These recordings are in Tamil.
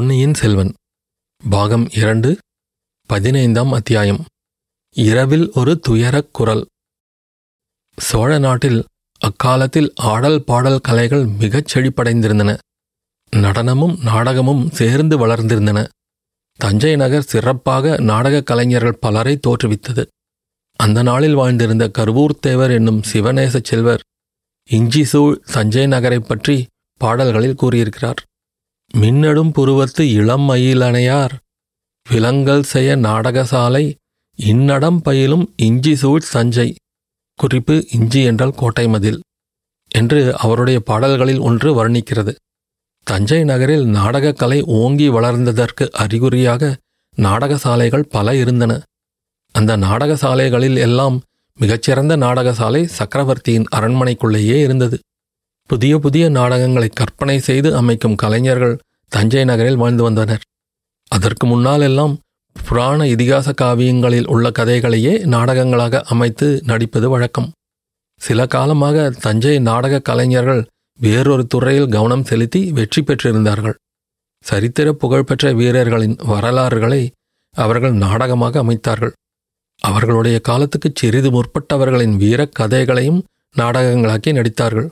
பொன்னியின் செல்வன். பாகம் இரண்டு பதினைந்தாம் அத்தியாயம். இரவில் ஒரு துயரக் குரல். சோழ நாட்டில் அக்காலத்தில் ஆடல் பாடல் கலைகள் மிகச் செழிப்படைந்திருந்தன. நடனமும் நாடகமும் சேர்ந்து வளர்ந்திருந்தன. தஞ்சை நகர் சிறப்பாக நாடகக் கலைஞர்கள் பலரை தோற்றுவித்தது. அந்த நாளில் வாழ்ந்திருந்த கருவூர்த்தேவர் என்னும் சிவநேச செல்வர் இஞ்சிசூழ் தஞ்சை நகரைப் பற்றி பாடல்களில் கூறியிருக்கிறார். மின்னடும் புருவத்து இளம் மயிலணையார். விலங்கல் செய நாடகசாலை இன்னடம் பயிலும் இஞ்சி சூழ் சஞ்சை. குறிப்பு இஞ்சி என்றால் கோட்டை மதில் என்று அவருடைய பாடல்களில் ஒன்று வர்ணிக்கிறது. தஞ்சை நகரில் நாடகக் கலை ஓங்கி வளர்ந்ததற்கு அறிகுறியாக நாடகசாலைகள் பல இருந்தன. அந்த நாடகசாலைகளில் எல்லாம் மிகச்சிறந்த நாடகசாலை சக்கரவர்த்தியின் அரண்மனைக்குள்ளேயே இருந்தது. புதிய புதிய நாடகங்களை கற்பனை செய்து அமைக்கும் கலைஞர்கள் தஞ்சை நகரில் வாழ்ந்து வந்தனர். அதற்கு முன்னால் எல்லாம் புராண இதிகாச காவியங்களில் உள்ள கதைகளையே நாடகங்களாக அமைத்து நடிப்பது வழக்கம். சில காலமாக தஞ்சை நாடக கலைஞர்கள் வேறொரு துறையில் கவனம் செலுத்தி வெற்றி பெற்றிருந்தார்கள். சரித்திர புகழ்பெற்ற வீரர்களின் வரலாறுகளை அவர்கள் நாடகமாக அமைத்தார்கள். அவர்களுடைய காலத்துக்கு சிறிது முற்பட்டவர்களின் வீரக் கதைகளையும் நாடகங்களாக்கி நடித்தார்கள்.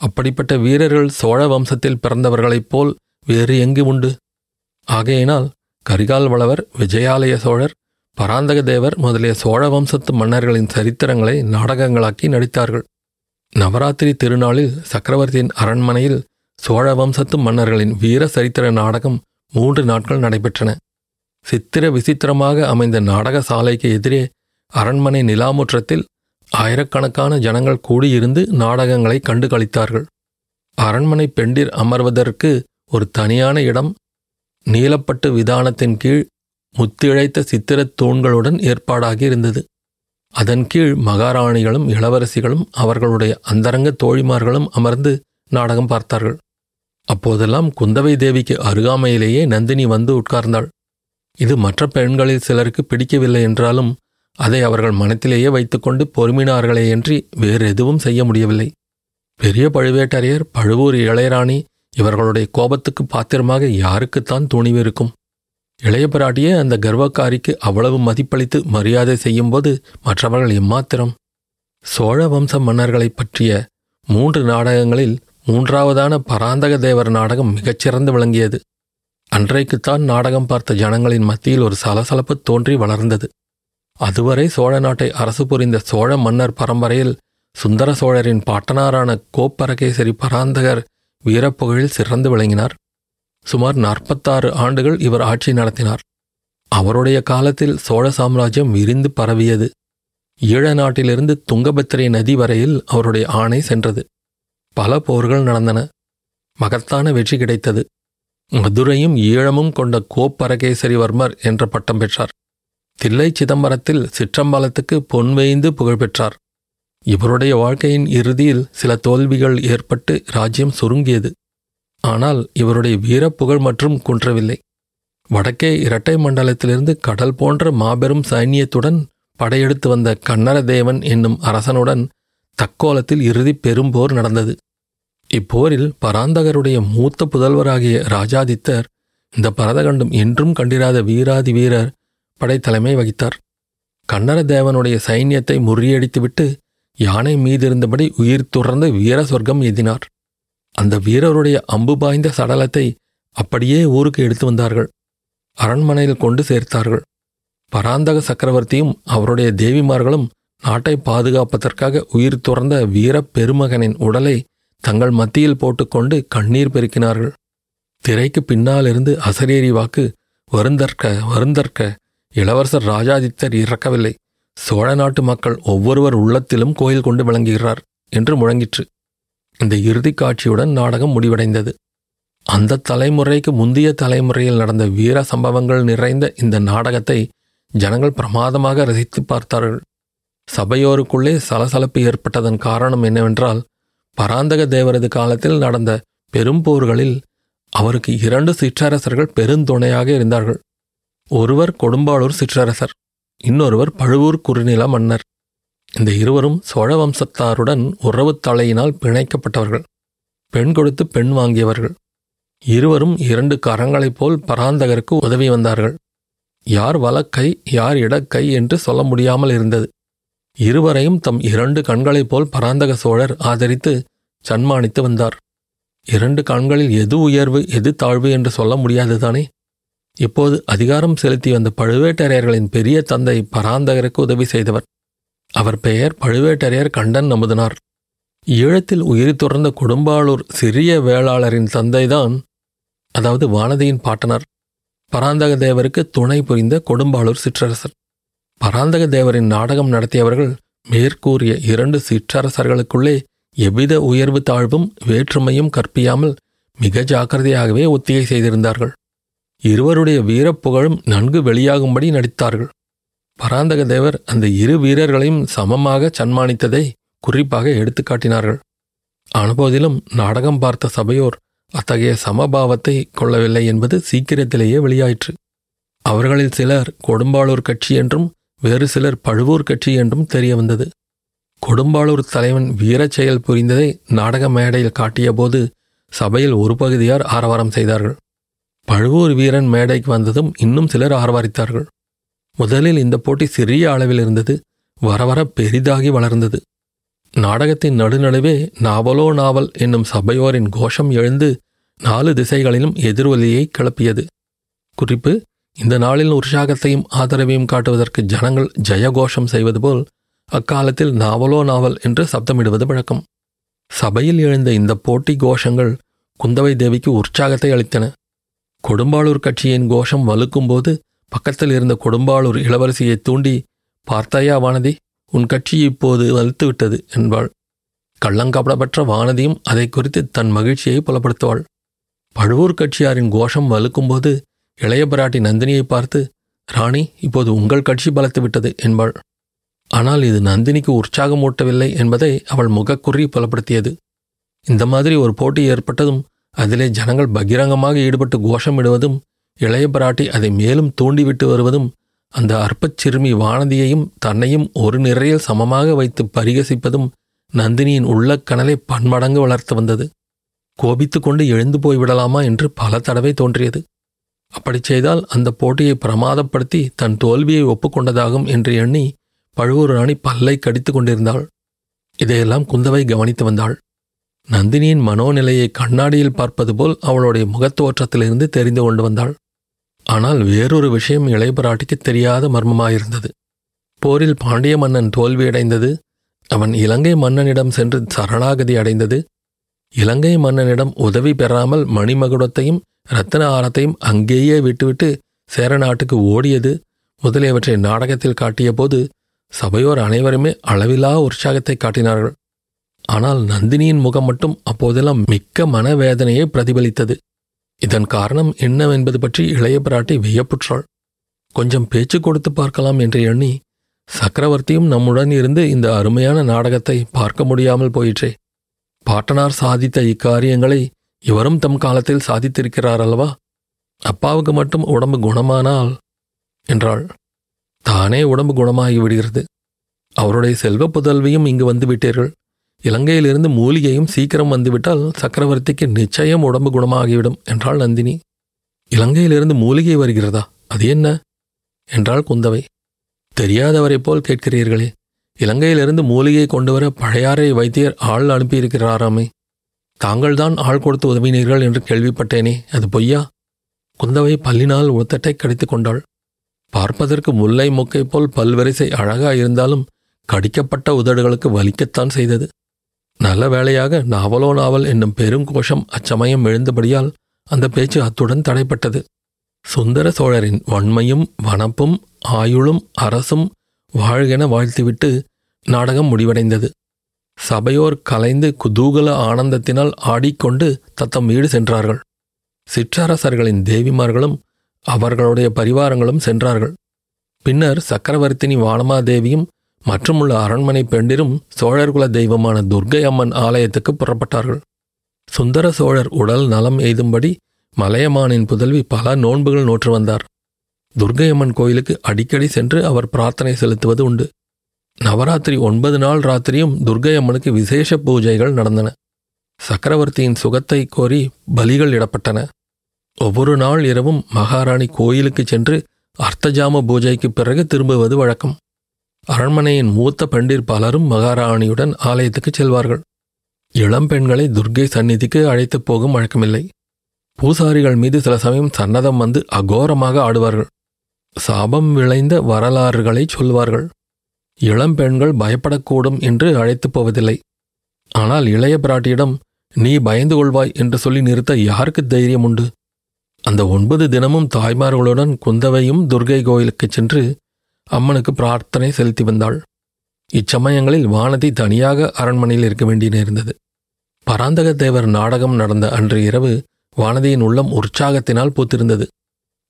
அப்படிப்பட்ட வீரர்கள் சோழ வம்சத்தில் பிறந்தவர்களைப் போல் வேறு எங்கு உண்டு? ஆகையினால் கரிகால் வளவர் விஜயாலய சோழர் பராந்தக தேவர் முதலிய சோழ வம்சத்து மன்னர்களின் சரித்திரங்களை நாடகங்களாக்கி நடித்தார்கள். நவராத்திரி திருநாளில் சக்கரவர்த்தியின் அரண்மனையில் சோழ வம்சத்து மன்னர்களின் வீர சரித்திர நாடகம் மூன்று நாட்கள் நடைபெற்றன. சித்திர விசித்திரமாக அமைந்த நாடக சாலைக்கு எதிரே அரண்மனை நிலாமுற்றத்தில் ஆயிரக்கணக்கான ஜனங்கள் கூடியிருந்து நாடகங்களை கண்டு களித்தார்கள் அரண்மனை பெண்டிர் அமர்வதற்கு ஒரு தனியான இடம் நீலப்பட்டு விதானத்தின் கீழ் முத்திழைத்த சித்திரத் தூண்களுடன் ஏற்பாடாகி இருந்தது. அதன் கீழ் மகாராணிகளும் இளவரசிகளும் அவர்களுடைய அந்தரங்க தோழிமார்களும் அமர்ந்து நாடகம் பார்த்தார்கள். அப்போதெல்லாம் குந்தவை தேவிக்கு அருகாமையிலேயே நந்தினி வந்து உட்கார்ந்தாள். இது மற்ற பெண்களில் சிலருக்கு பிடிக்கவில்லை என்றாலும் அதை அவர்கள் மனத்திலேயே வைத்துக்கொண்டு பொறுமினார்களேயன்றி வேறு எதுவும் செய்ய முடியவில்லை. பெரிய பழுவேட்டரையர் பழுவூர் இளையராணி இவர்களுடைய கோபத்துக்கு பாத்திரமாக யாருக்குத்தான் துணிவு இருக்கும்? இளைய பிராட்டியே அந்த கர்வக்காரிக்கு அவ்வளவு மதிப்பளித்து மரியாதை செய்யும்போது மற்றவர்கள் எம்மாத்திரம்? சோழ வம்ச மன்னர்களைப் பற்றிய மூன்று நாடகங்களில் மூன்றாவதான பராந்தக தேவர் நாடகம் மிகச்சிறந்து விளங்கியது. அன்றைக்குத்தான் நாடகம் பார்த்த ஜனங்களின் மத்தியில் ஒரு சலசலப்பு தோன்றி வளர்ந்தது. அதுவரை சோழ நாட்டை அரசு புரிந்த சோழ மன்னர் பரம்பரையில் சுந்தர சோழரின் பாட்டனாரான கோப்பரகேசரி பராந்தகர் வீரப்புகழில் சிறந்து விளங்கினார். சுமார் நாற்பத்தாறு ஆண்டுகள் இவர் ஆட்சி நடத்தினார். அவருடைய காலத்தில் சோழ சாம்ராஜ்யம் விரிந்து பரவியது. ஈழ நாட்டிலிருந்து துங்கபத்திரை நதி வரையில் அவருடைய ஆணை சென்றது. பல போர்கள் நடந்தன. மகத்தான வெற்றி கிடைத்தது. மதுரையும் ஈழமும் கொண்ட கோப்பரகேசரிவர்மர் என்ற பட்டம் பெற்றார். தில்லை சிதம்பரத்தில் சிற்றம்பலத்துக்கு பொன்வேய்ந்து புகழ் பெற்றார். இவருடைய வாழ்க்கையின் இறுதியில் சில தோல்விகள் ஏற்பட்டு ராஜ்யம் சுருங்கியது. ஆனால் இவருடைய வீரப்புகழ் மற்றும் குன்றவில்லை. வடக்கே இரட்டை மண்டலத்திலிருந்து கடல் போன்ற மாபெரும் சைன்யத்துடன் படையெடுத்து வந்த கண்ணரதேவன் என்னும் அரசனுடன் தக்கோலத்தில் இறுதி பெரும்போர் நடந்தது. இப்போரில் பராந்தகருடைய மூத்த புதல்வராகிய ராஜாதித்தர் இந்த பரதகண்டம் என்றும் கண்டிராத வீராதி வீரர் படைத்தலைமை வகித்தார். கண்ணரதேவனுடைய சைன்யத்தை முறியடித்துவிட்டு யானை மீதிருந்தபடி உயிர் துறந்து வீர சொர்க்கம் எதினார் அந்த வீரருடைய அம்பு பாய்ந்த சடலத்தை அப்படியே ஊருக்கு எடுத்து வந்தார்கள். அரண்மனையில் கொண்டு சேர்த்தார்கள். பராந்தக சக்கரவர்த்தியும் அவருடைய தேவிமார்களும் நாட்டை பாதுகாப்பதற்காக உயிர் துறந்த வீர பெருமகனின் உடலை தங்கள் மத்தியில் போட்டுக்கொண்டு கண்ணீர் பெருக்கினார்கள். திரைக்கு பின்னாலிருந்து அசரேரி வாக்கு வருந்தற்க வருந்தற்க இளவரசர் ராஜாதித்தர் இறக்கவில்லை. சோழ நாட்டு மக்கள் ஒவ்வொருவர் உள்ளத்திலும் கோயில் கொண்டு விளங்குகிறார் என்று முழங்கிற்று. இந்த இறுதிக் காட்சியுடன் நாடகம் முடிவடைந்தது. அந்த தலைமுறைக்கு முந்தைய தலைமுறையில் நடந்த வீர சம்பவங்கள் நிறைந்த இந்த நாடகத்தை ஜனங்கள் பிரமாதமாக ரசித்து பார்த்தார்கள். சபையோருக்குள்ளே சலசலப்பு ஏற்பட்டதன் காரணம் என்னவென்றால் பராந்தக தேவரது காலத்தில் நடந்த பெரும் போர்களில் அவருக்கு இரண்டு சிற்றரசர்கள் பெருந்துணையாக இருந்தார்கள். ஒருவர் கொடும்பாளூர் சிற்றரசர் இன்னொருவர் பழுவூர் குறுநில மன்னர். இந்த இருவரும் சோழ வம்சத்தாருடன் உறவுத் தலையினால் பிணைக்கப்பட்டவர்கள் பெண் கொடுத்து பெண் வாங்கியவர்கள். இருவரும் இரண்டு கரங்களைப் போல் பராந்தகருக்கு உதவி வந்தார்கள். யார் வலக்கை யார் இடக்கை என்று சொல்ல முடியாமல் இருந்தது. இருவரையும் தம் இரண்டு கண்களைப் போல் பராந்தக சோழர் ஆதரித்து சன்மானித்து வந்தார். இரண்டு கண்களில் எது உயர்வு எது தாழ்வு என்று சொல்ல முடியாதுதானே? இப்போது அதிகாரம் செலுத்தி வந்த பழுவேட்டரையர்களின் பெரிய தந்தை பராந்தகருக்கு உதவி செய்தவர். அவர் பெயர் பழுவேட்டரையர் கண்டன் நமுதனார். ஈழத்தில் உயிர் துறந்த கொடும்பாளூர் சிறிய வேளாளரின் தந்தைதான் அதாவது வானதியின் பாட்டனார். பராந்தக தேவருக்கு துணை புரிந்த கொடும்பாளூர் சிற்றரசர். பராந்தக தேவரின் நாடகம் நடத்தியவர்கள் மேற்கூறிய இரண்டு சிற்றரசர்களுக்குள்ளே எவ்வித உயர்வு தாழ்வும் வேற்றுமையும் கற்பியாமல் மிக ஜாக்கிரதையாகவே ஒத்திகை செய்திருந்தார்கள். இருவருடைய வீரப்புகழும் நன்கு வெளியாகும்படி நடித்தார்கள். பராந்தக தேவர் அந்த இரு வீரர்களையும் சமமாக சன்மானித்ததை குறிப்பாக எடுத்துக்காட்டினார்கள் அனுபவத்திலும் நாடகம் பார்த்த சபையோர் அத்தகைய சமபாவத்தை கொள்ளவில்லை என்பது சீக்கிரத்திலேயே வெளியாயிற்று. அவர்களில் சிலர் கொடும்பாளூர் கட்சி என்றும் வேறு சிலர் பழுவூர் கட்சி என்றும் தெரிய வந்தது கொடும்பாளூர் தலைவன் வீரச் செயல் புரிந்ததை நாடக மேடையில் காட்டியபோது சபையில் ஒரு பகுதியார் ஆரவாரம் செய்தார்கள். பழுவூர் வீரன் மேடைக்கு வந்ததும் இன்னும் சிலர் ஆரவாரித்தார்கள். முதலில் இந்த போட்டி சிறிய அளவில் இருந்தது வர வர பெரிதாகி வளர்ந்தது. நாடகத்தின் நடுநடுவே நாவலோ நாவல் என்னும் சபையோரின் கோஷம் எழுந்து நாலு திசைகளிலும் எதிரொலியை கிளப்பியது. குறிப்பு இந்த நாளில் உற்சாகத்தையும் ஆதரவையும் காட்டுவதற்கு ஜனங்கள் ஜெயகோஷம் செய்வது போல் அக்காலத்தில் நாவலோ நாவல் என்று சப்தமிடுவது வழக்கம். சபையில் எழுந்த இந்த போட்டி கோஷங்கள் குந்தவை தேவிக்கு உற்சாகத்தை அளித்தன. கொடும்பாளூர் கட்சியின் கோஷம் வலுக்கும்போது பக்கத்தில் இருந்த கொடும்பாளூர் இளவரசியை தூண்டி பார்த்தாயா வானதி உன் கட்சி இப்போது வலுத்து விட்டது என்பாள் கள்ளங்கப்படப்பற்ற வானதியும் அதை குறித்து தன் மகிழ்ச்சியை புலப்படுத்துவாள். பழுவூர் கட்சியாரின் கோஷம் வலுக்கும்போது இளைய பிராட்டி நந்தினியை பார்த்து ராணி இப்போது உங்கள் கட்சி பலத்து விட்டது என்பாள். ஆனால் இது நந்தினிக்கு உற்சாகம் ஊட்டவில்லை என்பதை அவள் முகக்குறி புலப்படுத்தியது. இந்த மாதிரி ஒரு போட்டி ஏற்பட்டதும் அதிலே ஜனங்கள் பகிரங்கமாக ஈடுபட்டு கோஷமிடுவதும் இளைய பிராட்டி அதை மேலும் தூண்டிவிட்டு வருவதும் அந்த அற்பச் சிறுமி வானதியையும் தன்னையும் ஒரு நிறையில் சமமாக வைத்து பரிகசிப்பதும் நந்தினியின் உள்ள கனலை பன்மடங்கு வளர்த்து வந்தது. கோபித்து கொண்டு எழுந்து போய்விடலாமா என்று பல தடவை தோன்றியது. அப்படிச் செய்தால் அந்த போட்டியை பிரமாதப்படுத்தி தன் தோல்வியை ஒப்புக்கொண்டதாகும் என்று எண்ணி பழுவூர் ராணி பல்லை கடித்து கொண்டிருந்தாள். இதையெல்லாம் குந்தவை கவனித்து வந்தாள். நந்தினியின் மனோநிலையை கண்ணாடியில் பார்ப்பது போல் அவளுடைய முகத்தோற்றத்திலிருந்து தெரிந்து கொண்டு வந்தாள். ஆனால் வேறொரு விஷயம் இளையபராட்டிக்கு தெரியாத மர்மமாயிருந்தது. போரில் பாண்டிய மன்னன் தோல்வியடைந்தது அவன் இலங்கை மன்னனிடம் சென்று சரணாகதி அடைந்தது. இலங்கை மன்னனிடம் உதவி பெறாமல் மணிமகுடத்தையும் இரத்தன ஆரத்தையும் அங்கேயே விட்டுவிட்டு சேர நாட்டுக்கு ஓடியது முதலியவற்றை நாடகத்தில் காட்டியபோது சபையோர் அனைவருமே அளவிலா உற்சாகத்தை காட்டினார்கள். ஆனால் நந்தினியின் முகம் மட்டும் அப்போதெல்லாம் மிக்க மனவேதனையை பிரதிபலித்தது. இதன் காரணம் என்னவென்பது பற்றி இளைய பிராட்டி வியப்புற்றாள். கொஞ்சம் பேச்சு கொடுத்து பார்க்கலாம் என்று எண்ணி சக்கரவர்த்தியும் நம்முடன் இருந்து இந்த அருமையான நாடகத்தை பார்க்க முடியாமல் போயிற்றே. பாட்டனார் சாதித்த இக்காரியங்களை இவரும் தம் காலத்தில் சாதித்திருக்கிறார் அல்லவா? அப்பாவுக்கு மட்டும் உடம்பு குணமானால் என்றாள். தானே உடம்பு குணமாகி விடுகிறது. அவருடைய செல்வ புதல்வியும் இங்கு வந்து விட்டீர்கள். இலங்கையிலிருந்து மூலிகையும் சீக்கிரம் வந்துவிட்டால் சக்கரவர்த்திக்கு நிச்சயம் உடம்பு குணமாகிவிடும் என்றாள் நந்தினி. இலங்கையிலிருந்து மூலிகை வருகிறதா? அது என்ன? என்றாள் குந்தவை. தெரியாதவரைப் போல் கேட்கிறீர்களே. இலங்கையிலிருந்து மூலிகை கொண்டு வர பழையாறை வைத்தியர் ஆள் அனுப்பியிருக்கிறாராமே. தாங்கள்தான் ஆள் கொடுத்து உதவினீர்கள் என்று கேள்விப்பட்டேனே அது பொய்யா? குந்தவை பல்லினால் ஒத்தட்டை கடித்துக் கொண்டாள். பார்ப்பதற்கு முல்லை மொக்கை போல் பல்வரிசை அழகா இருந்தாலும் கடிக்கப்பட்ட உதடுகளுக்கு வலிக்கத்தான் செய்தது. நல்ல வேளையாக நாவலோ நாவல் என்னும் பெருங்கோஷம் அச்சமயம் எழுந்தபடியால் அந்த பேச்சு அத்துடன் தடைப்பட்டது. சுந்தர சோழரின் வன்மையும் வனப்பும் ஆயுளும் அரசும் வாழ்கென வாழ்த்திவிட்டு நாடகம் முடிவடைந்தது. சபையோர் கலைந்து குதூகல ஆனந்தத்தினால் ஆடிக்கொண்டு தத்தம் வீடு சென்றார்கள். சிற்றரசர்களின் தேவிமார்களும் அவர்களுடைய பரிவாரங்களும் சென்றார்கள். பின்னர் சக்கரவர்த்தினி வானமாதேவியும் மற்றுமுள்ள அரண்மனை பெண்டிரும் சோழர்குல தெய்வமான துர்க்கை அம்மன் ஆலயத்துக்கு புறப்பட்டார்கள். சுந்தர சோழர் உடல் நலம் எய்தும்படி மலையமானின் புதல்வி பல நோன்புகள் நோற்று வந்தார். துர்க்கையம்மன் கோயிலுக்கு அடிக்கடி சென்று அவர் பிரார்த்தனை செலுத்துவது உண்டு. நவராத்திரி ஒன்பது நாள் ராத்திரியும் துர்க்கையம்மனுக்கு விசேஷ பூஜைகள் நடந்தன. சக்கரவர்த்தியின் சுகத்தை கோரி பலிகள் இடப்பட்டன. ஒவ்வொரு நாள் இரவும் மகாராணி கோயிலுக்குச் சென்று அர்த்தஜாம பூஜைக்குப் பிறகு திரும்புவது வழக்கம். அரண்மனையின் மூத்த பெண்டிர் பலரும் மகாராணியுடன் ஆலயத்துக்குச் செல்வார்கள். இளம் பெண்களை துர்க்கை சந்நிதிக்கு அழைத்துப் போகும் வழக்கமில்லை. பூசாரிகள் மீது சில சமயம் சன்னதம் வந்து அகோரமாக ஆடுவார்கள். சாபம் விளைந்த வரலாறுகளை சொல்வார்கள். இளம் பெண்கள் பயப்படக்கூடும் என்று அழைத்துப் போவதில்லை. ஆனால் இளைய பிராட்டியிடம் நீ பயந்து கொள்வாய் என்று சொல்லி நிறுத்த யாருக்கு தைரியம் உண்டு? அந்த ஒன்பது தினமும் தாய்மார்களுடன் குந்தவையும் துர்கை கோயிலுக்குச் சென்று அம்மனுக்கு பிரார்த்தனை செலுத்தி வந்தாள். இச்சமயங்களில் வானதி தனியாக அரண்மனையில் இருக்க வேண்டி நேர்ந்தது பராந்தக தேவர் நாடகம் நடந்த அன்று இரவு வானதியின் உள்ளம் உற்சாகத்தினால் பூத்திருந்தது.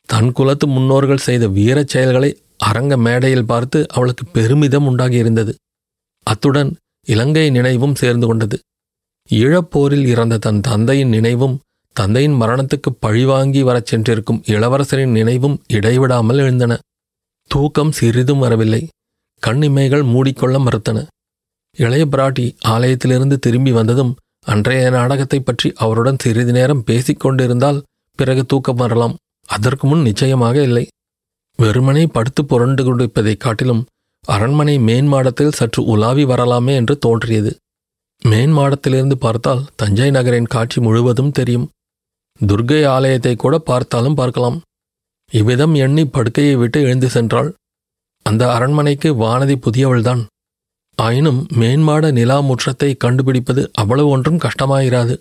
தன் குலத்து முன்னோர்கள் செய்த வீரச் செயல்களை அரங்க மேடையில் பார்த்து அவளுக்கு பெருமிதம் உண்டாகியிருந்தது. அத்துடன் இலங்கை நினைவும் சேர்ந்து கொண்டது. ஈழப்போரில் இறந்த தன் தந்தையின் நினைவும் தந்தையின் மரணத்துக்கு பழிவாங்கி வரச் சென்றிருக்கும் இளவரசரின் நினைவும் இடைவிடாமல் எழுந்தன. தூக்கம் சிறிதும் வரவில்லை. கண்ணிமைகள் மூடிக்கொள்ள மறுத்தன. இளைய பிராட்டி ஆலயத்திலிருந்து திரும்பி வந்ததும் அன்றைய நாடகத்தைப் பற்றி அவருடன் சிறிது நேரம் பேசிக் கொண்டிருந்தால் பிறகு தூக்கம் வரலாம். அதற்கு முன் நிச்சயமாக இல்லை. வெறுமனே படுத்து புரண்டு கொண்டிருப்பதைக் காட்டிலும் அரண்மனை மேன்மாடத்தில் சற்று உலாவி வரலாமே என்று தோன்றியது. மேன்மாடத்திலிருந்து பார்த்தால் தஞ்சை நகரின் காட்சி முழுவதும் தெரியும். துர்க்கை ஆலயத்தை கூட பார்த்தாலும் பார்க்கலாம். இவ்விதம் எண்ணி படுக்கையை விட்டு எழுந்து சென்றாள். அந்த அரண்மனைக்கு வானதி புதியவள்தான். ஆயினும் மேன்மாட நிலா முற்றத்தை கண்டுபிடிப்பது அவ்வளவு ஒன்றும் கஷ்டமாயிராது.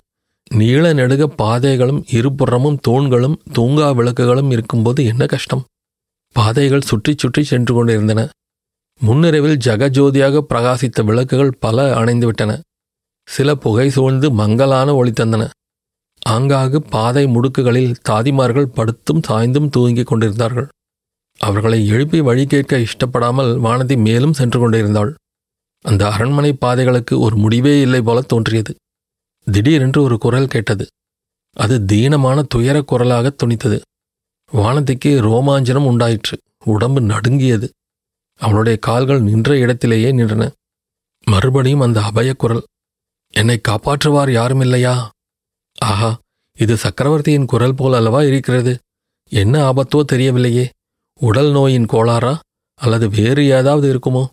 நீள நெடுக பாதைகளும் இருபுறமும் தூண்களும் தூங்கா விளக்குகளும் இருக்கும்போது என்ன கஷ்டம்? பாதைகள் சுற்றி சுற்றி சென்று கொண்டிருந்தன. முன்னிரவில் ஜகஜோதியாக பிரகாசித்த விளக்குகள் பல அணைந்துவிட்டன. சில புகை சூழ்ந்து மங்கலான ஒளி தந்தன. ஆங்காகு பாதை முடுக்குகளில் தாதிமார்கள் படுத்தும் சாய்ந்தும் தூங்கிக் கொண்டிருந்தார்கள். அவர்களை எழுப்பி வழி கேட்க இஷ்டப்படாமல் வானதி மேலும் சென்று கொண்டிருந்தாள். அந்த அரண்மனை பாதைகளுக்கு ஒரு முடிவே இல்லை போல தோன்றியது. திடீரென்று ஒரு குரல் கேட்டது. அது தீனமான துயரக் குரலாக துணித்தது. வானதிக்கு ரோமாஞ்சனம் உண்டாயிற்று. உடம்பு நடுங்கியது. அவளுடைய கால்கள் நின்ற இடத்திலேயே நின்றன. மறுபடியும் அந்த அபயக் குரல் என்னை காப்பாற்றுவார் யாரும் இல்லையா ஆஹா இது சக்கரவர்த்தியின் குரல் போல் அல்லவா இருக்கிறது? என்ன ஆபத்தோ தெரியவில்லையே. உடல் நோயின் கோளாறா? அல்லது வேறு ஏதாவது இருக்குமோ?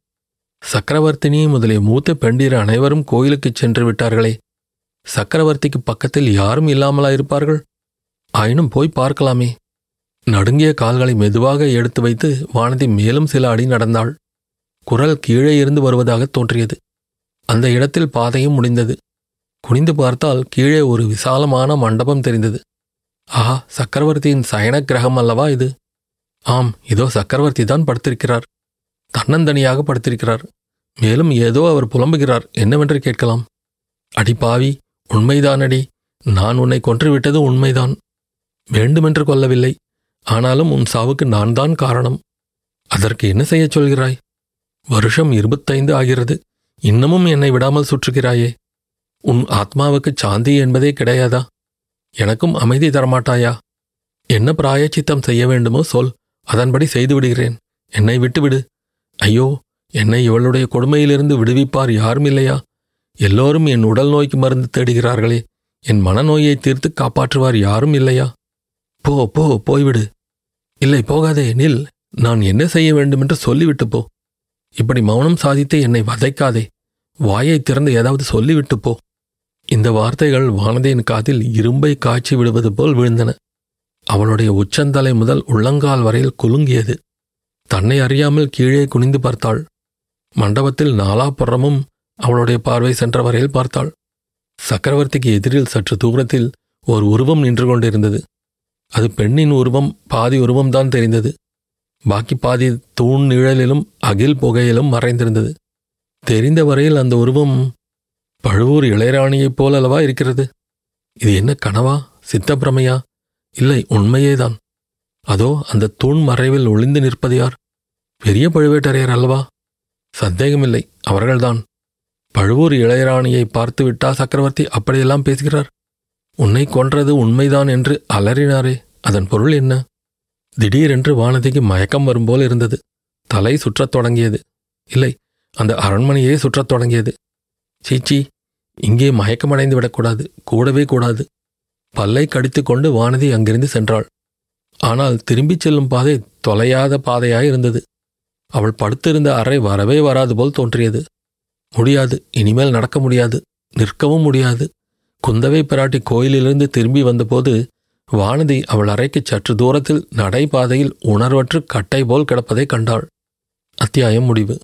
சக்கரவர்த்தினி முதலிய மூத்த பெண்டீர் அனைவரும் கோயிலுக்குச் சென்று விட்டார்களே. சக்கரவர்த்திக்கு பக்கத்தில் யாரும் இல்லாமலா இருப்பார்கள்? ஆயினும் போய் பார்க்கலாமே. நடுங்கிய கால்களை மெதுவாக எடுத்து வைத்து வானதி மேலும் சில அடி நடந்தாள். குரல் கீழே இருந்து வருவதாக தோன்றியது. அந்த இடத்தில் பாதையும் முடிந்தது. குனிந்து பார்த்தால் கீழே ஒரு விசாலமான மண்டபம் தெரிந்தது. ஆஹா சக்கரவர்த்தியின் சயன கிரகம் அல்லவா இது? ஆம் இதோ சக்கரவர்த்தி தான் படுத்திருக்கிறார். தன்னந்தனியாக படுத்திருக்கிறார். மேலும் ஏதோ அவர் புலம்புகிறார். என்னவென்று கேட்கலாம்? அடி பாவி உண்மைதானடி. நான் உன்னை கொன்றுவிட்டது உண்மைதான். வேண்டுமென்று கொல்லவில்லை ஆனாலும் உன் சாவுக்கு நான் தான் காரணம். அதற்கு என்ன செய்யச் சொல்கிறாய்? வருஷம் இருபத்தைந்து ஆகிறது. இன்னமும் என்னை விடாமல் சுற்றுகிறாயே. உன் ஆத்மாவுக்கு சாந்தி என்பதே கிடையாதா? எனக்கும் அமைதி தரமாட்டாயா? என்ன பிராயச்சித்தம் செய்ய வேண்டுமோ சொல் அதன்படி செய்து விடுகிறேன் என்னை விட்டுவிடு. ஐயோ என்னை இவளுடைய கொடுமையிலிருந்து விடுவிப்பார் யாரும் இல்லையா எல்லோரும் என் உடல் நோய்க்கு மருந்து தேடுகிறார்களே. என் மனநோயை தீர்த்து காப்பாற்றுவார் யாரும் இல்லையா போ போ போய்விடு. இல்லை போகாதே நில். நான் என்ன செய்ய வேண்டுமென்று சொல்லிவிட்டு போ. இப்படி மௌனம் சாதித்து என்னை வதைக்காதே. வாயை திறந்து ஏதாவது சொல்லிவிட்டு போ. இந்த வார்த்தைகள் வானதியின் காதில் இரும்பை காய்ச்சி விடுவது போல் விழுந்தன. அவளுடைய உச்சந்தலை முதல் உள்ளங்கால் வரையில் குலுங்கியது. தன்னை அறியாமல் கீழே குனிந்து பார்த்தாள். மண்டபத்தில் நாலாப்புறமும் அவளுடைய பார்வை சென்ற வரையில் பார்த்தாள். சக்கரவர்த்திக்கு எதிரில் சற்று தூரத்தில் ஒரு உருவம் நின்று கொண்டிருந்தது. அது பெண்ணின் உருவம் பாதி உருவம்தான் தெரிந்தது. பாக்கி பாதி தூண் நிழலிலும் அகில் புகையிலும் மறைந்திருந்தது. தெரிந்த வரையில் அந்த உருவம் பழுவூர் இளையராணியைப் போலல்லவா இருக்கிறது? இது என்ன கனவா சித்தப்பிரமையா? இல்லை உண்மையேதான். அதோ அந்த தூண் மறைவில் ஒளிந்து நிற்பது யார்? பெரிய பழுவேட்டரையர் அல்லவா? சந்தேகமில்லை அவர்கள்தான். பழுவூர் இளையராணியை பார்த்து விட்டா சக்கரவர்த்தி அப்படியெல்லாம் பேசுகிறார்? உன்னை கொன்றது உண்மைதான் என்று அலறினாரே அதன் பொருள் என்ன? திடீரென்று வானதிக்கு மயக்கம் வரும்போல் இருந்தது. தலை சுற்றத் தொடங்கியது. இல்லை அந்த அரண்மனையே சுற்றத் தொடங்கியது. சீச்சி இங்கே மயக்கமடைந்து விடக்கூடாது கூடவே கூடாது. பல்லை கடித்துக்கொண்டு வானதி அங்கிருந்து சென்றாள். ஆனால் திரும்பிச் செல்லும் பாதை தொலையாத பாதையாய் இருந்தது. அவள் படுத்திருந்த அறை வரவே வராது போல் தோன்றியது. முடியாது இனிமேல் நடக்க முடியாது நிற்கவும் முடியாது. குந்தவை பிராட்டி கோயிலிலிருந்து திரும்பி வந்தபோது வானதி அவள் அறைக்கு சற்று தூரத்தில் நடைபாதையில் உணர்வற்று கட்டை போல் கிடப்பதை கண்டாள். அத்தியாயம் முடிவு.